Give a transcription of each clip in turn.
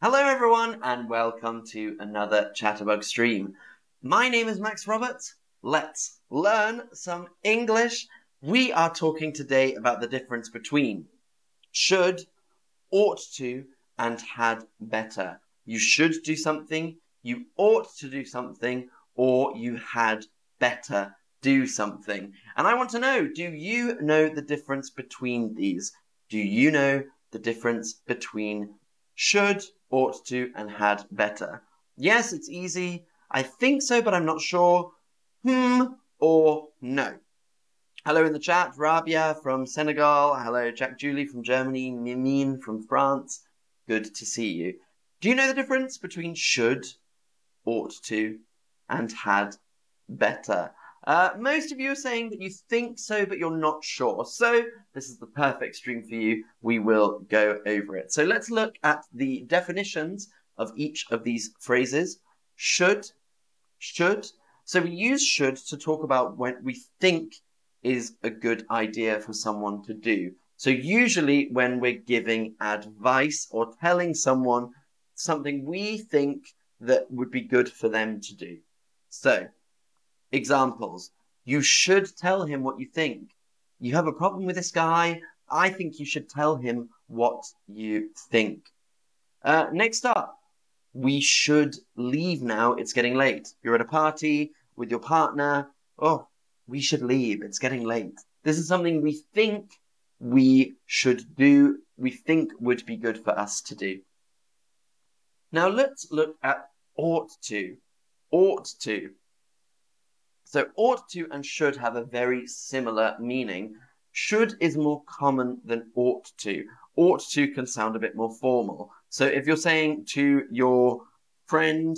Hello, everyone, and welcome to another Chatterbug stream. My name is Max Roberts. Let's learn some English. We are talking today about the difference between should, ought to, and had better. You should do something, you ought to do something, or you had better do something. And I want to know do you know the difference between these? Do you know the difference between should, ought to, and had better? Yes, it's easy. I think so, but I'm not sure. Hmm or no. Hello in the chat, Rabia from Senegal. Hello, Jack Julie from Germany. Mimine from France. Good to see you. Do you know the difference between should, ought to, and had better? Uh, most of you are saying that you think so, but you're not sure. So this is the perfect stream for you. We will go over it. So let's look at the definitions of each of these phrases. Should, should. So we use should to talk about what we think is a good idea for someone to do. So usually when we're giving advice or telling someone something we think that would be good for them to do. So Examples. You should tell him what you think. You have a problem with this guy. I think you should tell him what you think. Uh, next up, we should leave now. It's getting late. You're at a party with your partner. Oh, we should leave. It's getting late. This is something we think we should do, we think would be good for us to do. Now let's look at ought to. Ought to. So ought to and should have a very similar meaning. Should is more common than ought to. Ought to can sound a bit more formal. So if you're saying to your friend,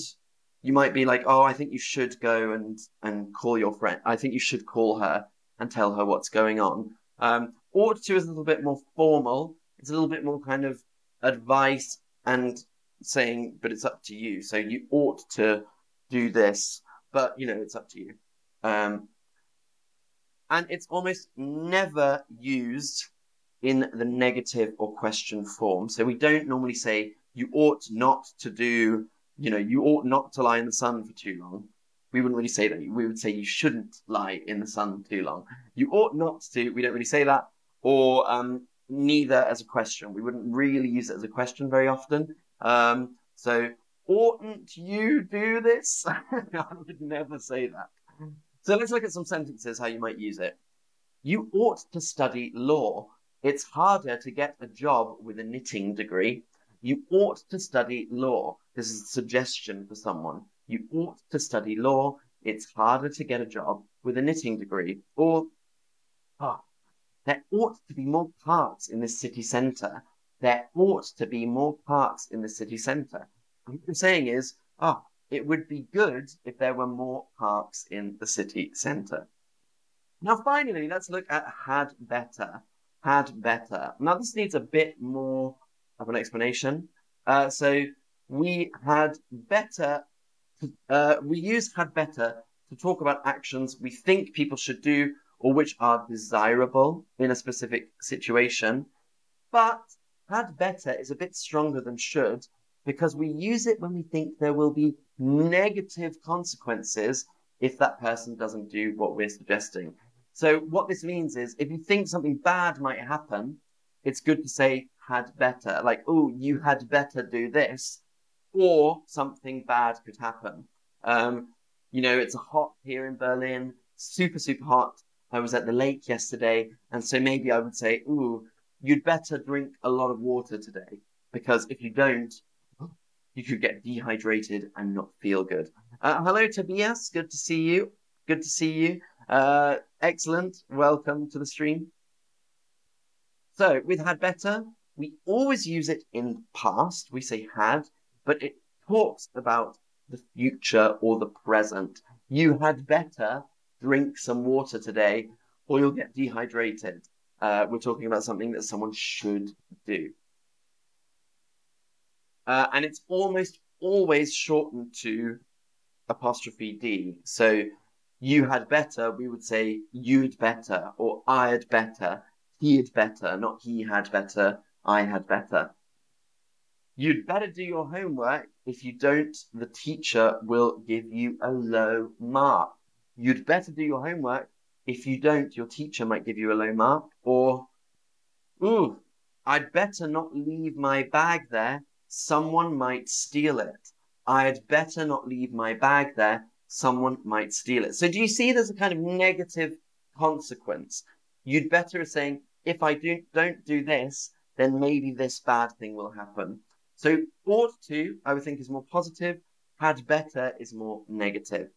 you might be like, "Oh, I think you should go and and call your friend. I think you should call her and tell her what's going on." Um, ought to is a little bit more formal. It's a little bit more kind of advice and saying, "But it's up to you." So you ought to do this, but you know it's up to you. Um, and it's almost never used in the negative or question form. So we don't normally say, you ought not to do, you know, you ought not to lie in the sun for too long. We wouldn't really say that. We would say you shouldn't lie in the sun too long. You ought not to. We don't really say that. Or um, neither as a question. We wouldn't really use it as a question very often. Um, so, oughtn't you do this? I would never say that. So let's look at some sentences, how you might use it. You ought to study law. It's harder to get a job with a knitting degree. You ought to study law. This is a suggestion for someone. You ought to study law. It's harder to get a job with a knitting degree. Or, oh, there ought to be more parks in the city centre. There ought to be more parks in the city centre. What I'm saying is, oh, it would be good if there were more parks in the city centre. Now, finally, let's look at had better. Had better. Now, this needs a bit more of an explanation. Uh, so, we had better, uh, we use had better to talk about actions we think people should do or which are desirable in a specific situation. But had better is a bit stronger than should because we use it when we think there will be negative consequences if that person doesn't do what we're suggesting. So what this means is if you think something bad might happen, it's good to say had better, like, oh, you had better do this, or something bad could happen. Um, you know, it's hot here in Berlin, super, super hot. I was at the lake yesterday, and so maybe I would say, ooh, you'd better drink a lot of water today, because if you don't, you could get dehydrated and not feel good. Uh, hello, Tobias. Good to see you. Good to see you. Uh, excellent. Welcome to the stream. So, with had better, we always use it in past. We say had, but it talks about the future or the present. You had better drink some water today or you'll get dehydrated. Uh, we're talking about something that someone should do. Uh, and it's almost always shortened to apostrophe D. So you had better, we would say you'd better, or I had better, he had better, not he had better, I had better. You'd better do your homework. If you don't, the teacher will give you a low mark. You'd better do your homework. If you don't, your teacher might give you a low mark. Or, ooh, I'd better not leave my bag there. Someone might steal it. I'd better not leave my bag there. Someone might steal it. So do you see there's a kind of negative consequence? You'd better saying, if I do, don't do this, then maybe this bad thing will happen. So ought to, I would think, is more positive. Had better is more negative.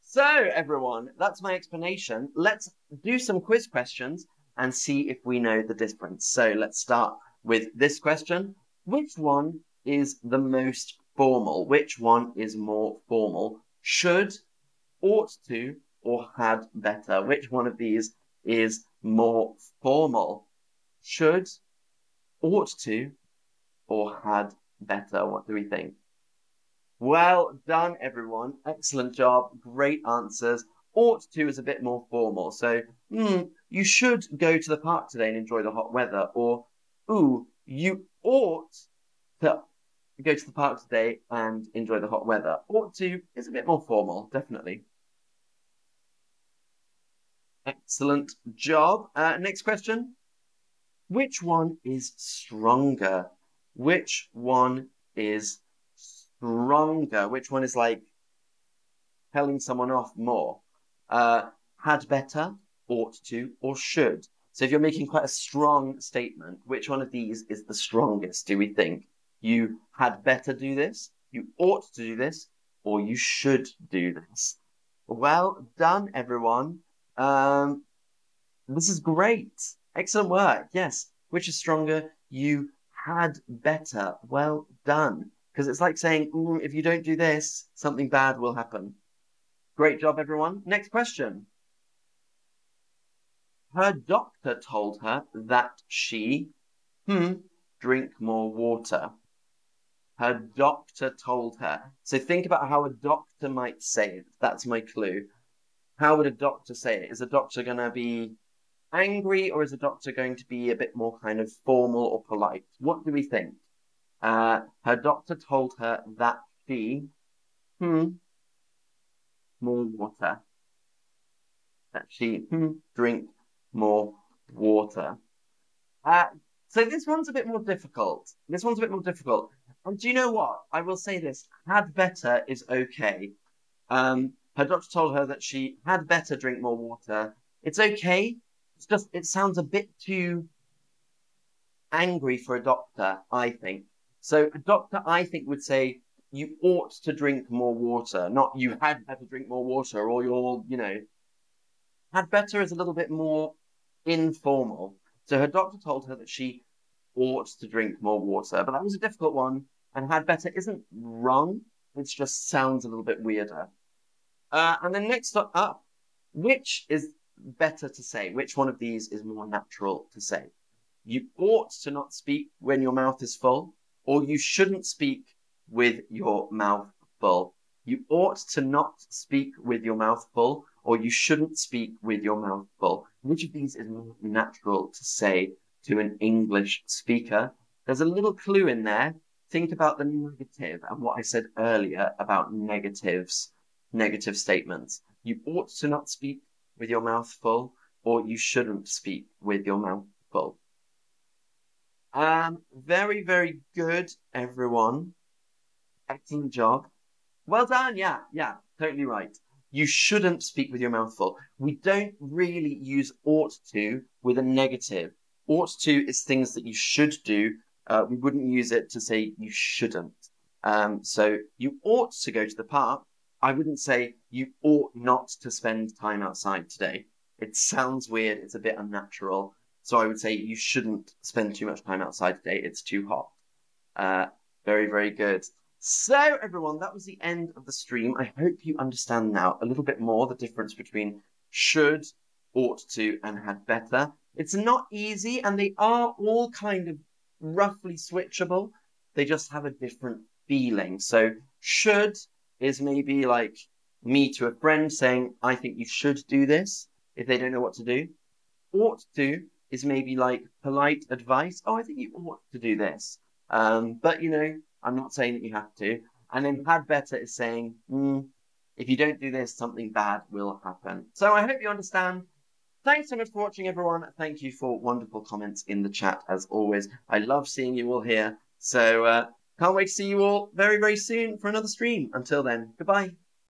So everyone, that's my explanation. Let's do some quiz questions and see if we know the difference. So let's start with this question. Which one is the most formal? Which one is more formal? Should, ought to, or had better? Which one of these is more formal? Should, ought to, or had better? What do we think? Well done, everyone. Excellent job. Great answers. Ought to is a bit more formal. So, hmm, you should go to the park today and enjoy the hot weather. Or, ooh, you ought to go to the park today and enjoy the hot weather. Ought to is a bit more formal, definitely. Excellent job. Uh, next question. Which one is stronger? Which one is stronger? Which one is like telling someone off more? Uh, had better, ought to, or should? So if you're making quite a strong statement, which one of these is the strongest, do we think? You had better do this, you ought to do this, or you should do this. Well done, everyone. Um, this is great. Excellent work. Yes. Which is stronger? You had better. Well done. Because it's like saying, if you don't do this, something bad will happen. Great job, everyone. Next question. Her doctor told her that she, hmm, drink more water. Her doctor told her. So think about how a doctor might say it. That's my clue. How would a doctor say it? Is a doctor going to be angry or is a doctor going to be a bit more kind of formal or polite? What do we think? Uh, her doctor told her that she, hmm, more water. That she, hmm, drink more water. Uh, so this one's a bit more difficult. This one's a bit more difficult. And do you know what? I will say this. Had better is okay. Um, her doctor told her that she had better drink more water. It's okay. It's just, it sounds a bit too angry for a doctor, I think. So a doctor, I think, would say, you ought to drink more water, not you had better drink more water, or you're, you know, had better is a little bit more informal. So her doctor told her that she ought to drink more water, but that was a difficult one. And had better isn't wrong. It just sounds a little bit weirder. Uh, and then next up, which is better to say? Which one of these is more natural to say? You ought to not speak when your mouth is full, or you shouldn't speak with your mouth full. You ought to not speak with your mouth full, or you shouldn't speak with your mouth full. Which of these is more natural to say to an English speaker? There's a little clue in there. Think about the negative and what I said earlier about negatives, negative statements. You ought to not speak with your mouth full, or you shouldn't speak with your mouth full. Um, very, very good, everyone. Excellent job. Well done. Yeah, yeah, totally right. You shouldn't speak with your mouth full. We don't really use ought to with a negative. Ought to is things that you should do. Uh, we wouldn't use it to say you shouldn't. Um, so you ought to go to the park. I wouldn't say you ought not to spend time outside today. It sounds weird. It's a bit unnatural. So I would say you shouldn't spend too much time outside today. It's too hot. Uh, very, very good. So everyone, that was the end of the stream. I hope you understand now a little bit more the difference between should, ought to, and had better. It's not easy, and they are all kind of roughly switchable. They just have a different feeling. So should is maybe like me to a friend saying, I think you should do this if they don't know what to do. Ought to is maybe like polite advice. Oh, I think you ought to do this. Um, but you know, I'm not saying that you have to. And then had better is saying, mm, if you don't do this, something bad will happen. So I hope you understand. Thanks so much for watching, everyone. Thank you for wonderful comments in the chat, as always. I love seeing you all here. So uh, can't wait to see you all very, very soon for another stream. Until then, goodbye.